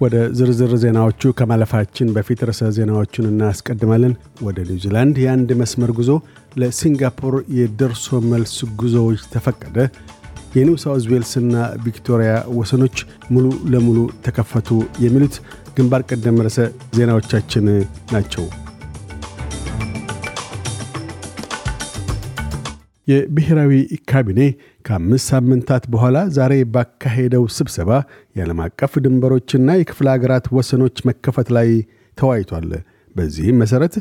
ወደ ዝርዝር ዜናዎቹ ከማለፋችን በፊት ርዕሰ ዜናዎቹን እናስቀድማለን። ወደ ኒውዚላንድ የአንድ መስመር ጉዞ ለሲንጋፖር የደርሶ መልስ ጉዞዎች ተፈቀደ። የኒው ሳውዝ ዌልስና ቪክቶሪያ ወሰኖች ሙሉ ለሙሉ ተከፈቱ። የሚሉት ግንባር ቀደም ርዕሰ ዜናዎቻችን ናቸው። የብሔራዊ ካቢኔ ከአምስት ሳምንታት በኋላ ዛሬ ባካሄደው ስብሰባ የዓለም አቀፍ ድንበሮችና የክፍለ ሀገራት ወሰኖች መከፈት ላይ ተወያይቷል። በዚህም መሠረት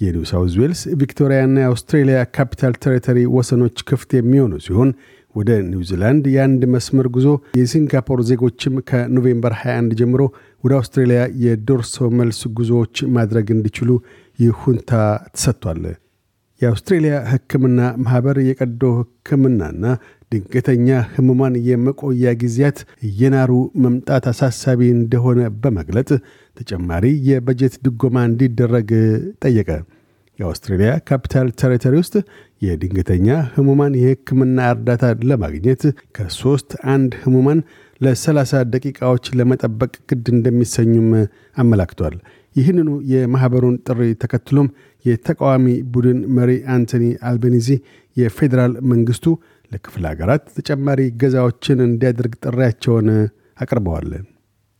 የኒው ሳውዝ ዌልስ፣ ቪክቶሪያና የአውስትሬልያ ካፒታል ቴሪተሪ ወሰኖች ክፍት የሚሆኑ ሲሆን ወደ ኒውዚላንድ የአንድ መስመር ጉዞ የሲንጋፖር ዜጎችም ከኖቬምበር 21 ጀምሮ ወደ አውስትሬልያ የደርሶ መልስ ጉዞዎች ማድረግ እንዲችሉ ይሁንታ ተሰጥቷል። የአውስትሬልያ ሕክምና ማኅበር የቀዶ ሕክምናና ድንገተኛ ህሙማን የመቆያ ጊዜያት እየናሩ መምጣት አሳሳቢ እንደሆነ በመግለጥ ተጨማሪ የበጀት ድጎማ እንዲደረግ ጠየቀ። የአውስትሬልያ ካፒታል ቴሪተሪ ውስጥ የድንገተኛ ህሙማን የሕክምና እርዳታ ለማግኘት ከሦስት አንድ ህሙማን ለ30 ደቂቃዎች ለመጠበቅ ግድ እንደሚሰኙም አመላክቷል። ይህንኑ የማኅበሩን ጥሪ ተከትሎም የተቃዋሚ ቡድን መሪ አንቶኒ አልቤኒዚ የፌዴራል መንግሥቱ ለክፍለ ሀገራት ተጨማሪ ገዛዎችን እንዲያደርግ ጥሪያቸውን አቅርበዋል።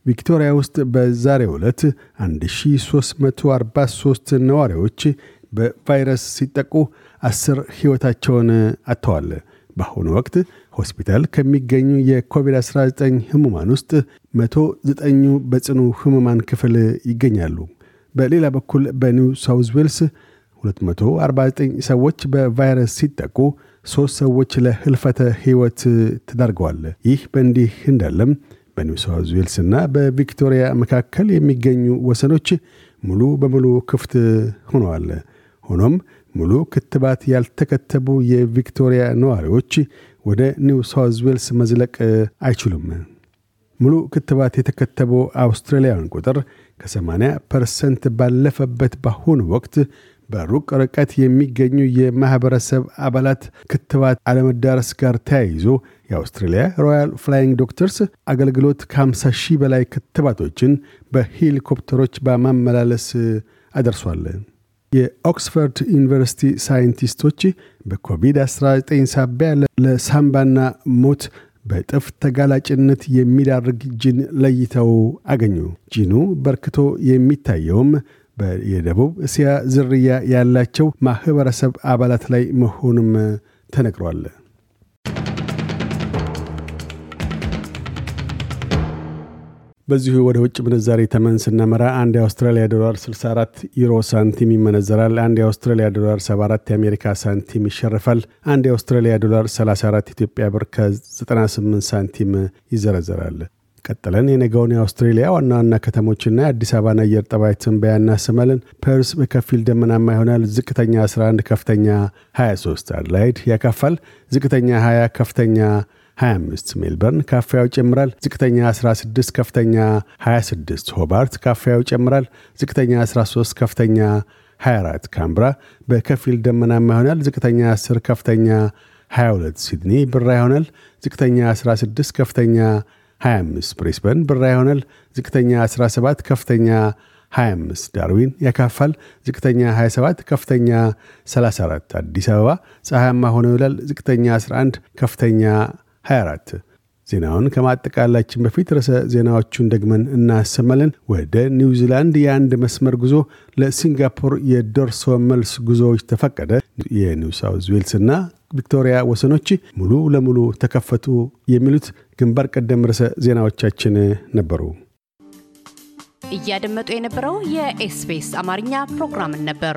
ቪክቶሪያ ውስጥ በዛሬ ዕለት 1343 ነዋሪዎች በቫይረስ ሲጠቁ አስር ሕይወታቸውን አጥተዋል። በአሁኑ ወቅት ሆስፒታል ከሚገኙ የኮቪድ-19 ህሙማን ውስጥ 109ኙ በጽኑ ህሙማን ክፍል ይገኛሉ። በሌላ በኩል በኒው ሳውዝ ዌልስ 249 ሰዎች በቫይረስ ሲጠቁ ሦስት ሰዎች ለህልፈተ ሕይወት ተዳርገዋል። ይህ በእንዲህ እንዳለም በኒው ሳውዝ ዌልስና በቪክቶሪያ መካከል የሚገኙ ወሰኖች ሙሉ በሙሉ ክፍት ሆነዋል። ሆኖም ሙሉ ክትባት ያልተከተቡ የቪክቶሪያ ነዋሪዎች ወደ ኒው ሳውዝ ዌልስ መዝለቅ አይችሉም። ሙሉ ክትባት የተከተቡ አውስትራሊያውያን ቁጥር ከ80 percent ባለፈበት በአሁኑ ወቅት በሩቅ ርቀት የሚገኙ የማኅበረሰብ አባላት ክትባት አለመዳረስ ጋር ተያይዞ የአውስትሬልያ Royal Flying Doctors አገልግሎት ከ50 ሺህ በላይ ክትባቶችን በሄሊኮፕተሮች በማመላለስ አደርሷል። የኦክስፈርድ ዩኒቨርሲቲ ሳይንቲስቶች በኮቪድ-19 ሳቢያ ለሳምባና ሞት በጥፍ ተጋላጭነት የሚዳርግ ጂን ለይተው አገኙ። ጂኑ በርክቶ የሚታየውም የደቡብ እስያ ዝርያ ያላቸው ማኅበረሰብ አባላት ላይ መሆኑም ተነግሯል። በዚሁ ወደ ውጭ ምንዛሬ ተመን ስናመራ አንድ የአውስትራሊያ ዶላር 64 ዩሮ ሳንቲም ይመነዘራል። አንድ የአውስትራሊያ ዶላር 74 የአሜሪካ ሳንቲም ይሸርፋል። አንድ የአውስትራሊያ ዶላር 34 ኢትዮጵያ ብር ከ98 ሳንቲም ይዘረዘራል። ቀጥለን የነገውን የአውስትሬሊያ ዋና ዋና ከተሞችና የአዲስ አበባን አየር ጠባይ ትንበያ እናሰማለን። ፐርስ በከፊል ደመናማ ይሆናል። ዝቅተኛ 11፣ ከፍተኛ 23። አድላይድ ያካፋል። ዝቅተኛ 20፣ ከፍተኛ 25 ሜልበርን ካፊያው ይጨምራል። ዝቅተኛ 16 ከፍተኛ 26 ሆባርት ካፊያው ይጨምራል። ዝቅተኛ 13 ከፍተኛ 24 ካምብራ በከፊል ደመናማ ይሆናል። ዝቅተኛ 10 ከፍተኛ 22 ሲድኒ ብራ ይሆናል። ዝቅተኛ 16 ከፍተኛ 25 ብሬስበን ብራ ይሆናል። ዝቅተኛ 17 ከፍተኛ 25 ዳርዊን ያካፋል። ዝቅተኛ 27 ከፍተኛ 34 አዲስ አበባ ፀሐያማ ሆኖ ይውላል። ዝቅተኛ 11 ከፍተኛ 24 ዜናውን ከማጠቃላችን በፊት ርዕሰ ዜናዎቹን ደግመን እናሰማለን። ወደ ኒውዚላንድ የአንድ መስመር ጉዞ ለሲንጋፖር የደርሶ መልስ ጉዞዎች ተፈቀደ። የኒው ሳውዝ ዌልስና ቪክቶሪያ ወሰኖች ሙሉ ለሙሉ ተከፈቱ። የሚሉት ግንባር ቀደም ርዕሰ ዜናዎቻችን ነበሩ። እያደመጡ የነበረው የ SBS አማርኛ ፕሮግራምን ነበር።